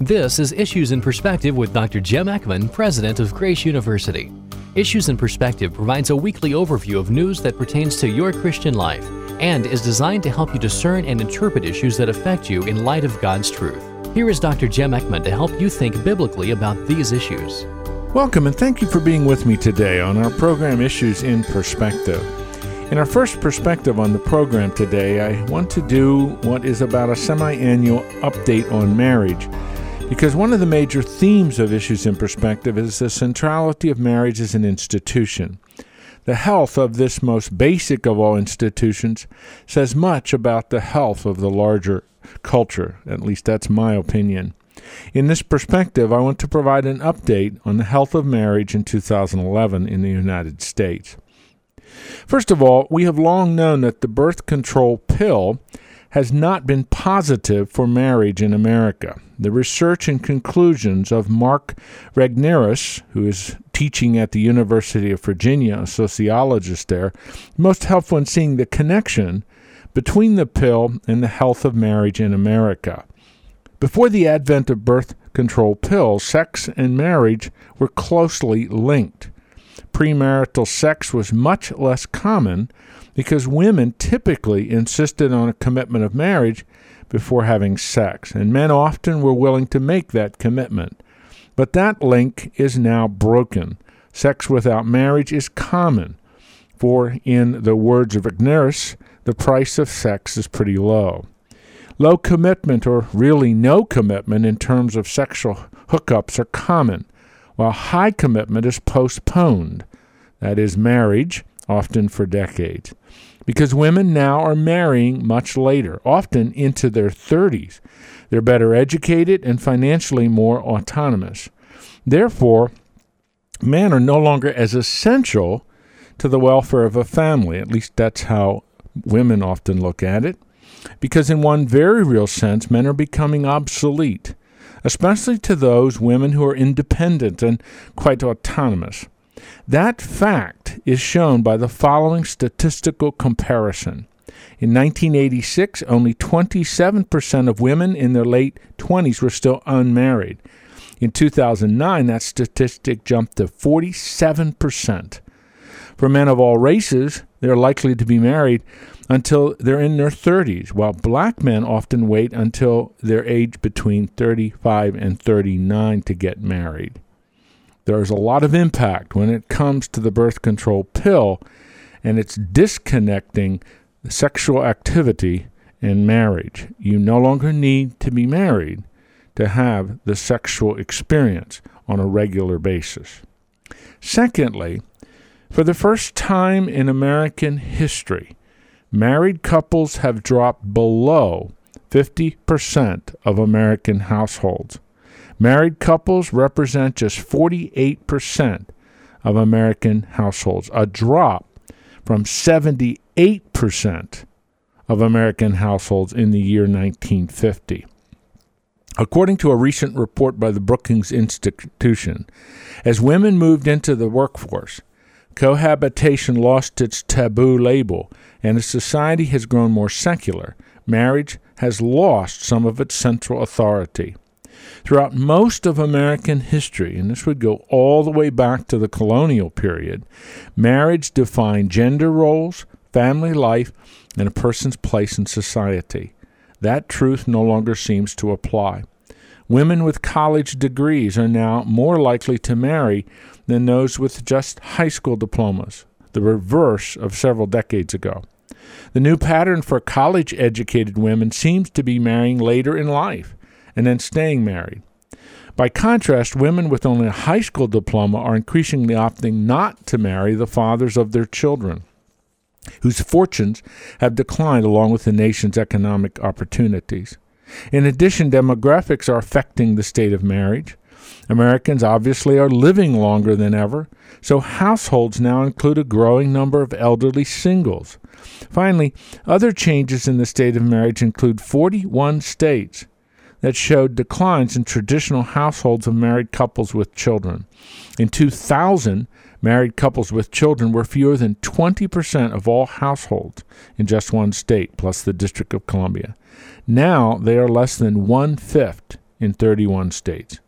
This is Issues in Perspective with Dr. Jim Eckman, President of Grace University. Issues in Perspective provides a weekly overview of news that pertains to your Christian life and is designed to help you discern and interpret issues that affect you in light of God's truth. Here is Dr. Jim Eckman to help you think biblically about these issues. Welcome and thank you for being with me today on our program Issues in Perspective. In our first perspective on the program today, I want to do what is about a semi annual update on marriage because one of the major themes of Issues in Perspective is the centrality of marriage as an institution. The health of this most basic of all institutions says much about the health of the larger culture. At least that's my opinion. In this perspective, I want to provide an update on the health of marriage in 2011 in the United States. First of all, we have long known that the birth control pill has not been positive for marriage in America. The research and conclusions of Mark Regnerus, who is teaching at the University of Virginia, a sociologist there, most helpful in seeing the connection between the pill and the health of marriage in America. Before the advent of birth control pills, sex and marriage were closely linked. Premarital sex was much less common because women typically insisted on a commitment of marriage before having sex, and men often were willing to make that commitment. But that link is now broken. Sex without marriage is common, for in the words of Regnerus, the price of sex is pretty low. Low commitment, or really no commitment in terms of sexual hookups, are common, while high commitment is postponed. That is, marriage, often for decades because women now are marrying much later, often into their 30s. They're better educated and financially more autonomous. Therefore, men are no longer as essential to the welfare of a family. At least that's how women often look at it. Because, in one very real sense, men are becoming obsolete, especially to those women who are independent and quite autonomous. That fact is shown by the following statistical comparison. In 1986, only 27% of women in their late 20s were still unmarried. In 2009, that statistic jumped to 47%. For men of all races, they're likely to be married until they're in their 30s, while black men often wait until they're aged between 35 and 39 to get married. There's a lot of impact when it comes to the birth control pill, and it's disconnecting sexual activity in marriage. You no longer need to be married to have the sexual experience on a regular basis. Secondly, for the first time in American history, married couples have dropped below 50% of American households. Married couples represent just 48% of American households, a drop from 78% of American households in the year 1950. According to a recent report by the Brookings Institution, as women moved into the workforce, cohabitation lost its taboo label, and as society has grown more secular, marriage has lost some of its central authority. Throughout most of American history, and this would go all the way back to the colonial period, marriage defined gender roles, family life, and a person's place in society. That truth no longer seems to apply. Women with college degrees are now more likely to marry than those with just high school diplomas, the reverse of several decades ago. The new pattern for college educated women seems to be marrying later in life and then staying married. By contrast, women with only a high school diploma are increasingly opting not to marry the fathers of their children, whose fortunes have declined along with the nation's economic opportunities. In addition, demographics are affecting the state of marriage. Americans obviously are living longer than ever, so households now include a growing number of elderly singles. Finally, other changes in the state of marriage include 41 states that showed declines in traditional households of married couples with children. In 2000, married couples with children were fewer than 20% of all households in just one state, plus the District of Columbia. Now they are less than one fifth in 31 states.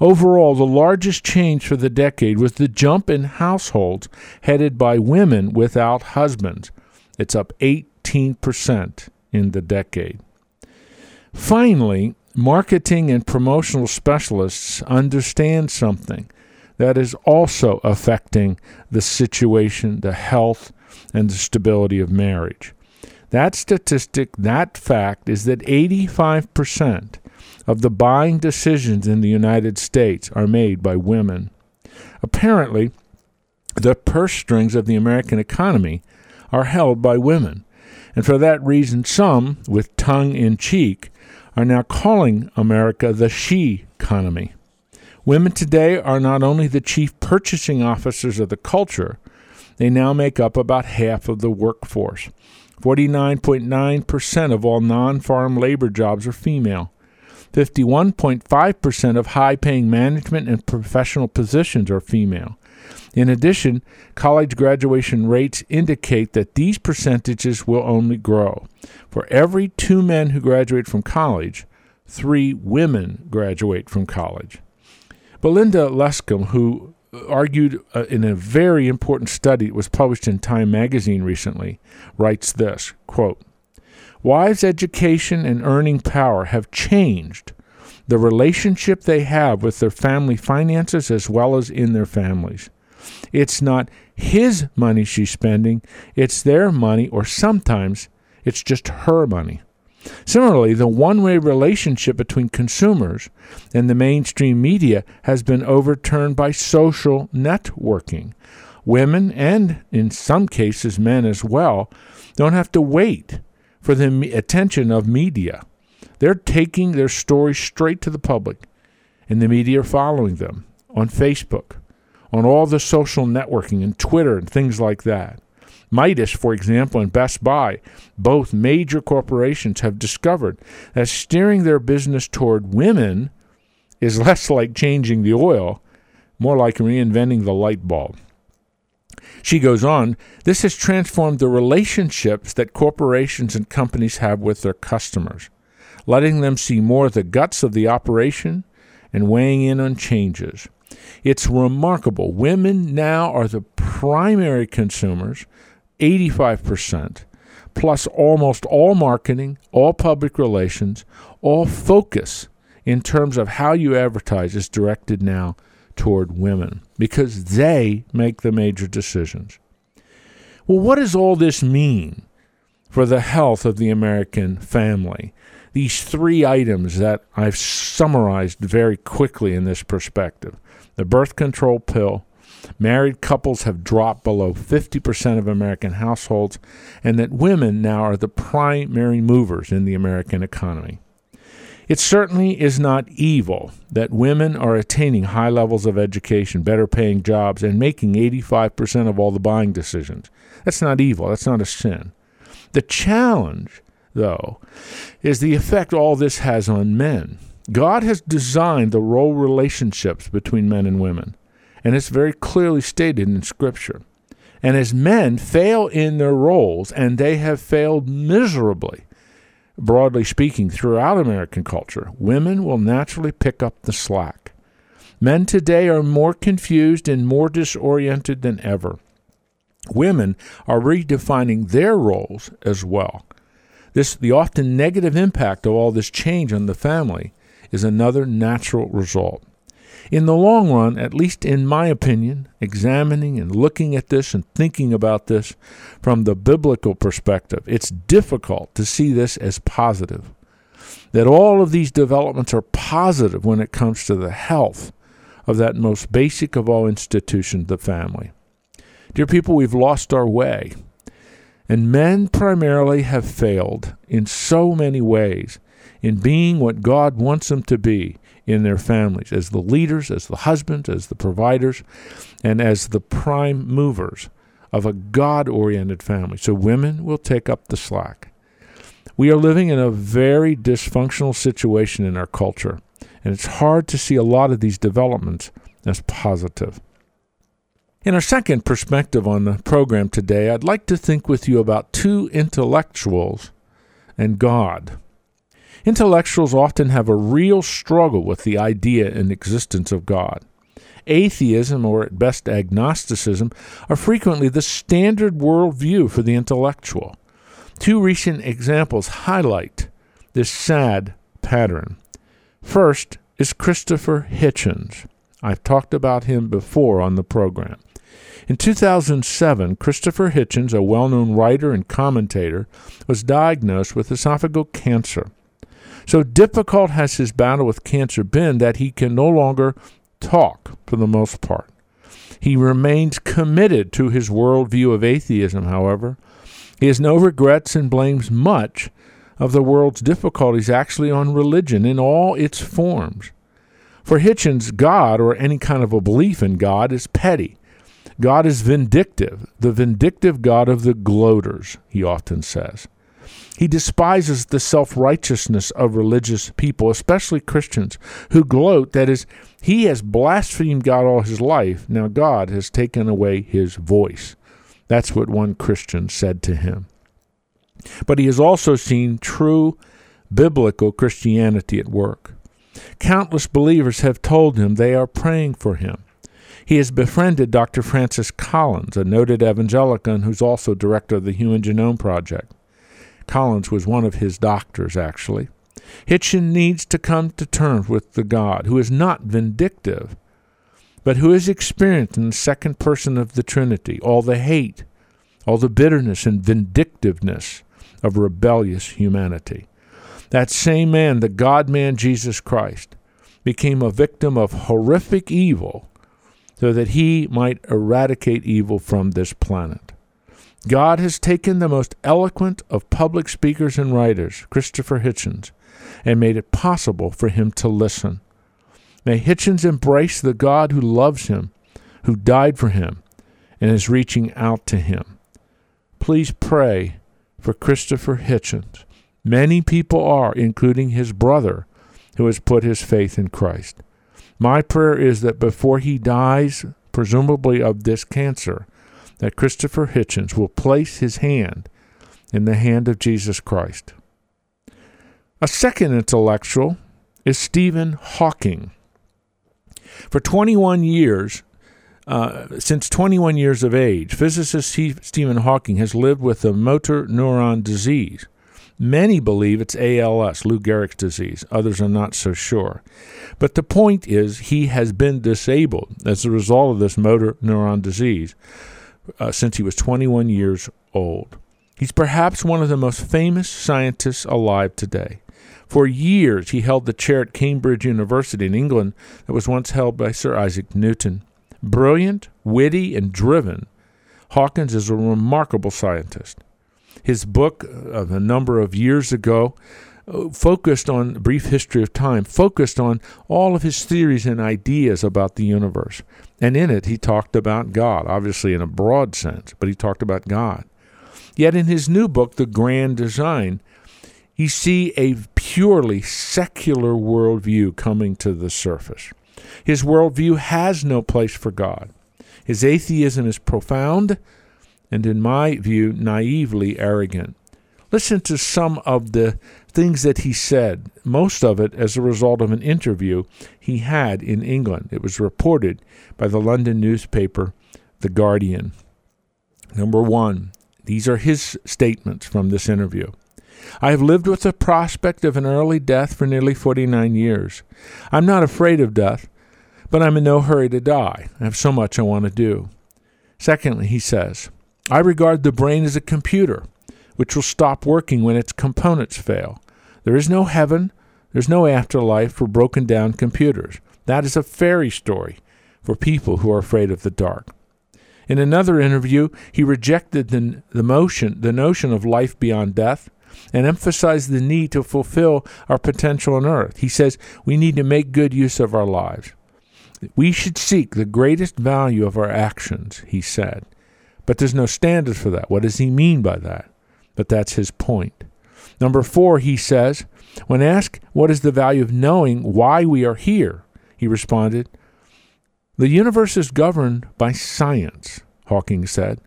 Overall, the largest change for the decade was the jump in households headed by women without husbands. It's up 18% in the decade. Finally, marketing and promotional specialists understand something that is also affecting the situation, the health, and the stability of marriage. That statistic, that fact, is that 85% of the buying decisions in the United States are made by women. Apparently, the purse strings of the American economy are held by women. And for that reason, some, with tongue in cheek, are now calling America the she economy. Women today are not only the chief purchasing officers of the culture, they now make up about half of the workforce. 49.9% of all non farm labor jobs are female. 51.5% of high paying management and professional positions are female. In addition, college graduation rates indicate that these percentages will only grow. For every two men who graduate from college, three women graduate from college. Belinda Luscombe, who argued uh, in a very important study that was published in Time magazine recently, writes this quote, Wives' education and earning power have changed the relationship they have with their family finances as well as in their families. It's not his money she's spending, it's their money, or sometimes it's just her money. Similarly, the one way relationship between consumers and the mainstream media has been overturned by social networking. Women, and in some cases men as well, don't have to wait for the attention of media. They're taking their story straight to the public, and the media are following them on Facebook, on all the social networking and Twitter and things like that. Midas, for example, and Best Buy, both major corporations, have discovered that steering their business toward women is less like changing the oil, more like reinventing the light bulb. She goes on, this has transformed the relationships that corporations and companies have with their customers, letting them see more of the guts of the operation and weighing in on changes. It's remarkable. Women now are the primary consumers 85%, plus almost all marketing, all public relations, all focus in terms of how you advertise is directed now toward women because they make the major decisions. Well, what does all this mean for the health of the American family? These three items that I've summarized very quickly in this perspective the birth control pill, Married couples have dropped below 50% of American households, and that women now are the primary movers in the American economy. It certainly is not evil that women are attaining high levels of education, better paying jobs, and making 85% of all the buying decisions. That's not evil. That's not a sin. The challenge, though, is the effect all this has on men. God has designed the role relationships between men and women and it's very clearly stated in Scripture. And as men fail in their roles, and they have failed miserably, broadly speaking, throughout American culture, women will naturally pick up the slack. Men today are more confused and more disoriented than ever. Women are redefining their roles as well. This, the often negative impact of all this change on the family is another natural result. In the long run, at least in my opinion, examining and looking at this and thinking about this from the biblical perspective, it's difficult to see this as positive. That all of these developments are positive when it comes to the health of that most basic of all institutions, the family. Dear people, we've lost our way. And men primarily have failed in so many ways in being what God wants them to be in their families as the leaders, as the husbands, as the providers, and as the prime movers of a God oriented family. So women will take up the slack. We are living in a very dysfunctional situation in our culture, and it's hard to see a lot of these developments as positive. In our second perspective on the program today, I'd like to think with you about two intellectuals and God. Intellectuals often have a real struggle with the idea and existence of God. Atheism, or at best agnosticism, are frequently the standard worldview for the intellectual. Two recent examples highlight this sad pattern. First is Christopher Hitchens. I've talked about him before on the program. In 2007, Christopher Hitchens, a well known writer and commentator, was diagnosed with esophageal cancer. So difficult has his battle with cancer been that he can no longer talk for the most part. He remains committed to his worldview of atheism, however. He has no regrets and blames much of the world's difficulties actually on religion in all its forms. For Hitchens, God, or any kind of a belief in God, is petty. God is vindictive, the vindictive God of the gloaters, he often says. He despises the self righteousness of religious people, especially Christians, who gloat that is, he has blasphemed God all his life. Now God has taken away his voice. That's what one Christian said to him. But he has also seen true biblical Christianity at work. Countless believers have told him they are praying for him. He has befriended Dr. Francis Collins, a noted evangelical who's also director of the Human Genome Project. Collins was one of his doctors, actually. Hitchen needs to come to terms with the God who is not vindictive, but who is experienced in the second person of the Trinity, all the hate, all the bitterness and vindictiveness of rebellious humanity. That same man, the God man Jesus Christ, became a victim of horrific evil so that he might eradicate evil from this planet. God has taken the most eloquent of public speakers and writers, Christopher Hitchens, and made it possible for him to listen. May Hitchens embrace the God who loves him, who died for him, and is reaching out to him. Please pray for Christopher Hitchens. Many people are, including his brother, who has put his faith in Christ. My prayer is that before he dies, presumably of this cancer, that Christopher Hitchens will place his hand in the hand of Jesus Christ. A second intellectual is Stephen Hawking. For 21 years, uh, since 21 years of age, physicist Stephen Hawking has lived with a motor neuron disease. Many believe it's ALS, Lou Gehrig's disease. Others are not so sure. But the point is, he has been disabled as a result of this motor neuron disease uh, since he was 21 years old. He's perhaps one of the most famous scientists alive today. For years, he held the chair at Cambridge University in England that was once held by Sir Isaac Newton. Brilliant, witty, and driven, Hawkins is a remarkable scientist. His book of a number of years ago uh, focused on brief history of time, focused on all of his theories and ideas about the universe. And in it, he talked about God, obviously in a broad sense, but he talked about God. Yet in his new book, The Grand Design, you see a purely secular worldview coming to the surface. His worldview has no place for God. His atheism is profound and, in my view, naively arrogant. Listen to some of the things that he said, most of it as a result of an interview he had in England. It was reported by the London newspaper, The Guardian. Number one, these are his statements from this interview. I have lived with the prospect of an early death for nearly 49 years. I'm not afraid of death, but I'm in no hurry to die. I have so much I want to do. Secondly, he says, I regard the brain as a computer which will stop working when its components fail. There is no heaven, there's no afterlife for broken down computers. That is a fairy story for people who are afraid of the dark. In another interview, he rejected the, the, motion, the notion of life beyond death and emphasized the need to fulfill our potential on earth. He says we need to make good use of our lives. We should seek the greatest value of our actions, he said. But there's no standard for that. What does he mean by that? But that's his point. Number four, he says, when asked what is the value of knowing why we are here, he responded, The universe is governed by science, Hawking said.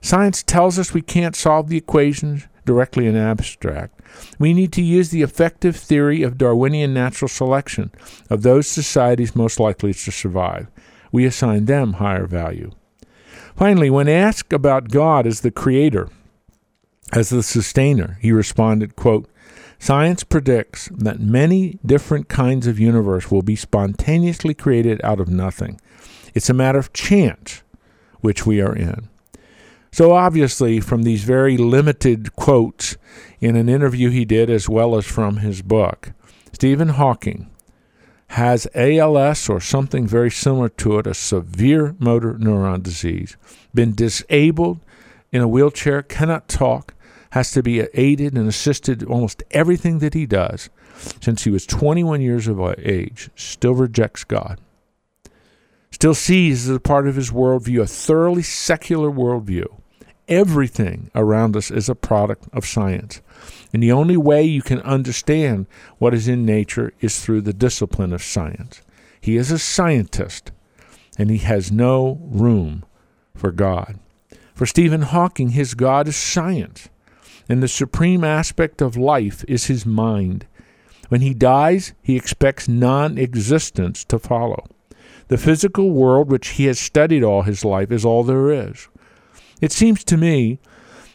Science tells us we can't solve the equations directly in abstract. We need to use the effective theory of Darwinian natural selection of those societies most likely to survive. We assign them higher value. Finally, when asked about God as the creator, as the sustainer, he responded, quote, Science predicts that many different kinds of universe will be spontaneously created out of nothing. It's a matter of chance which we are in. So, obviously, from these very limited quotes in an interview he did, as well as from his book, Stephen Hawking has ALS or something very similar to it, a severe motor neuron disease, been disabled in a wheelchair, cannot talk, has to be aided and assisted almost everything that he does since he was 21 years of age, still rejects God. Still sees as a part of his worldview a thoroughly secular worldview. Everything around us is a product of science. And the only way you can understand what is in nature is through the discipline of science. He is a scientist, and he has no room for God. For Stephen Hawking, his God is science, and the supreme aspect of life is his mind. When he dies, he expects non existence to follow. The physical world, which he has studied all his life, is all there is. It seems to me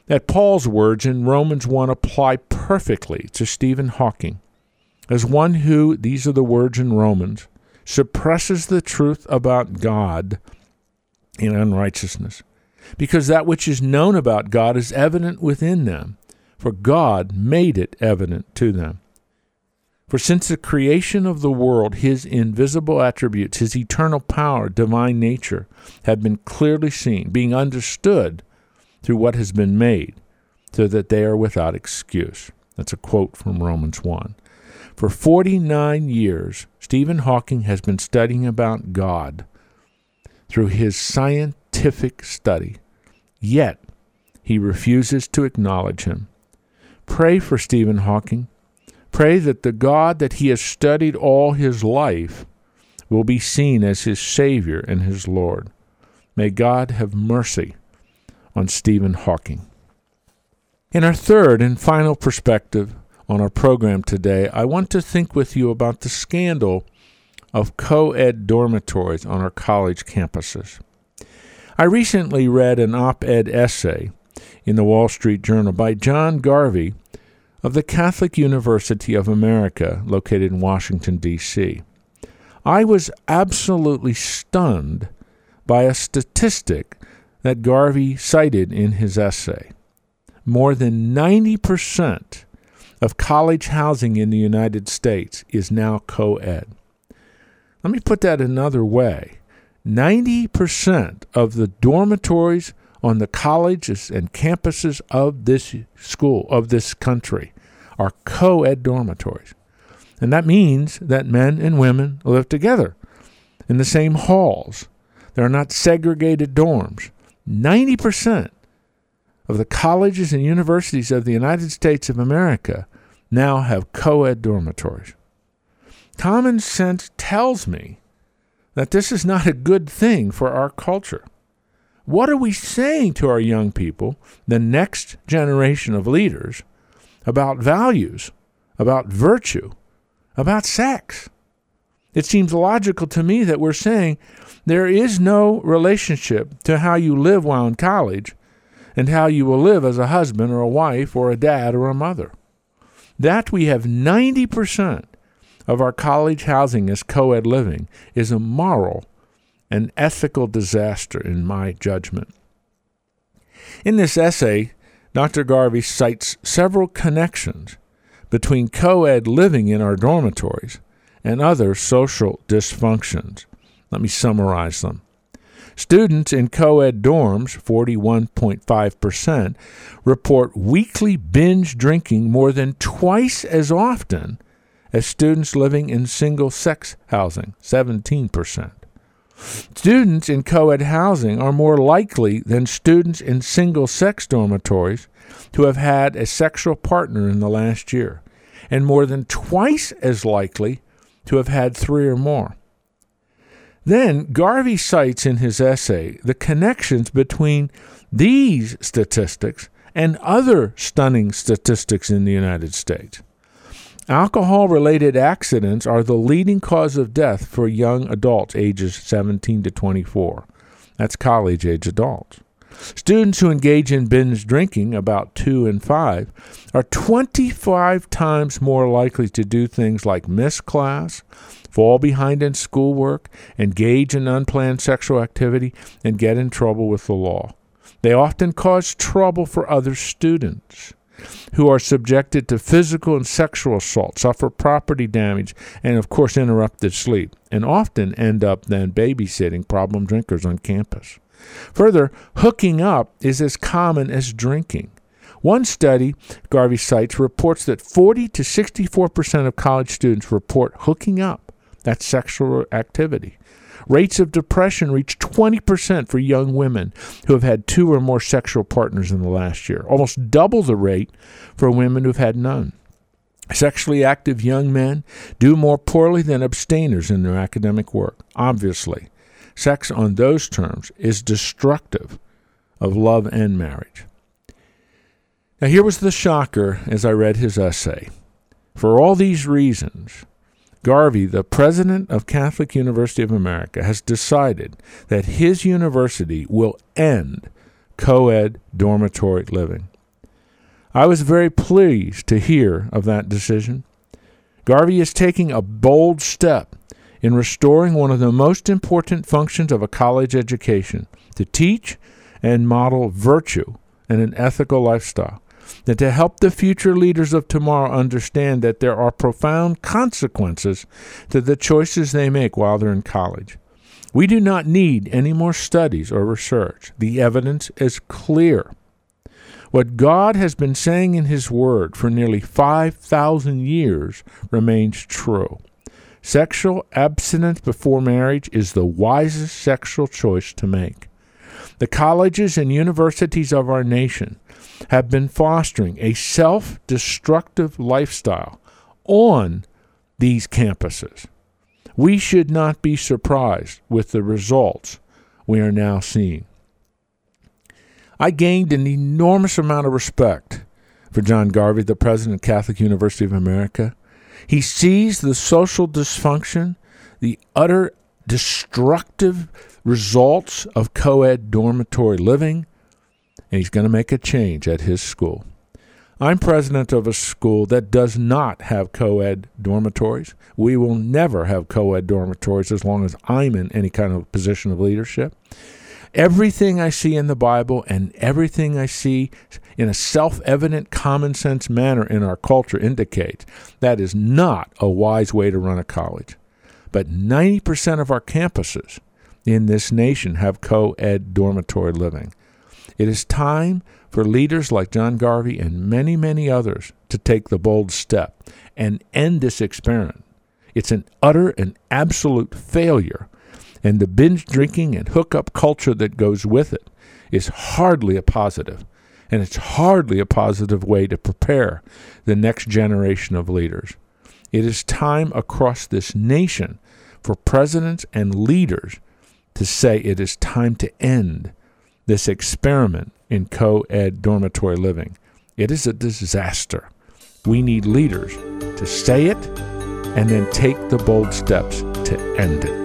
that Paul's words in Romans 1 apply perfectly to Stephen Hawking as one who, these are the words in Romans, suppresses the truth about God in unrighteousness, because that which is known about God is evident within them, for God made it evident to them. For since the creation of the world, his invisible attributes, his eternal power, divine nature, have been clearly seen, being understood through what has been made, so that they are without excuse. That's a quote from Romans 1. For 49 years, Stephen Hawking has been studying about God through his scientific study, yet he refuses to acknowledge him. Pray for Stephen Hawking. Pray that the God that he has studied all his life will be seen as his Savior and his Lord. May God have mercy on Stephen Hawking. In our third and final perspective on our program today, I want to think with you about the scandal of co ed dormitories on our college campuses. I recently read an op ed essay in the Wall Street Journal by John Garvey of the Catholic University of America, located in Washington, D.C. I was absolutely stunned by a statistic that Garvey cited in his essay. More than 90% of college housing in the United States is now co ed. Let me put that another way 90% of the dormitories on the colleges and campuses of this school, of this country, are co ed dormitories. And that means that men and women live together in the same halls. They're not segregated dorms. 90% of the colleges and universities of the United States of America now have co ed dormitories. Common sense tells me that this is not a good thing for our culture. What are we saying to our young people, the next generation of leaders, about values, about virtue, about sex? It seems logical to me that we're saying there is no relationship to how you live while in college and how you will live as a husband or a wife or a dad or a mother. That we have 90% of our college housing as co ed living is a moral and ethical disaster, in my judgment. In this essay, Dr. Garvey cites several connections between co ed living in our dormitories and other social dysfunctions. Let me summarize them. Students in co ed dorms, 41.5%, report weekly binge drinking more than twice as often as students living in single sex housing, 17%. Students in co ed housing are more likely than students in single sex dormitories to have had a sexual partner in the last year, and more than twice as likely to have had three or more. Then Garvey cites in his essay the connections between these statistics and other stunning statistics in the United States. Alcohol related accidents are the leading cause of death for young adults ages 17 to 24. That's college age adults. Students who engage in binge drinking, about 2 and 5, are 25 times more likely to do things like miss class, fall behind in schoolwork, engage in unplanned sexual activity, and get in trouble with the law. They often cause trouble for other students who are subjected to physical and sexual assault, suffer property damage, and of course interrupted sleep, and often end up then babysitting problem drinkers on campus. Further, hooking up is as common as drinking. One study Garvey cites reports that 40 to 64 percent of college students report hooking up. That's sexual activity. Rates of depression reach 20% for young women who have had two or more sexual partners in the last year, almost double the rate for women who've had none. Sexually active young men do more poorly than abstainers in their academic work. Obviously, sex on those terms is destructive of love and marriage. Now, here was the shocker as I read his essay. For all these reasons, Garvey, the president of Catholic University of America, has decided that his university will end co ed dormitory living. I was very pleased to hear of that decision. Garvey is taking a bold step in restoring one of the most important functions of a college education to teach and model virtue and an ethical lifestyle that to help the future leaders of tomorrow understand that there are profound consequences to the choices they make while they're in college. We do not need any more studies or research. The evidence is clear. What God has been saying in His Word for nearly 5,000 years remains true. Sexual abstinence before marriage is the wisest sexual choice to make. The colleges and universities of our nation have been fostering a self destructive lifestyle on these campuses. We should not be surprised with the results we are now seeing. I gained an enormous amount of respect for John Garvey, the president of Catholic University of America. He sees the social dysfunction, the utter destructive results of co ed dormitory living, and he's going to make a change at his school. I'm president of a school that does not have co ed dormitories. We will never have co ed dormitories as long as I'm in any kind of position of leadership. Everything I see in the Bible and everything I see in a self evident, common sense manner in our culture indicates that is not a wise way to run a college. But 90% of our campuses in this nation have co ed dormitory living. It is time for leaders like John Garvey and many, many others to take the bold step and end this experiment. It's an utter and absolute failure, and the binge drinking and hookup culture that goes with it is hardly a positive, and it's hardly a positive way to prepare the next generation of leaders. It is time across this nation for presidents and leaders to say it is time to end this experiment in co ed dormitory living. It is a disaster. We need leaders to say it and then take the bold steps to end it.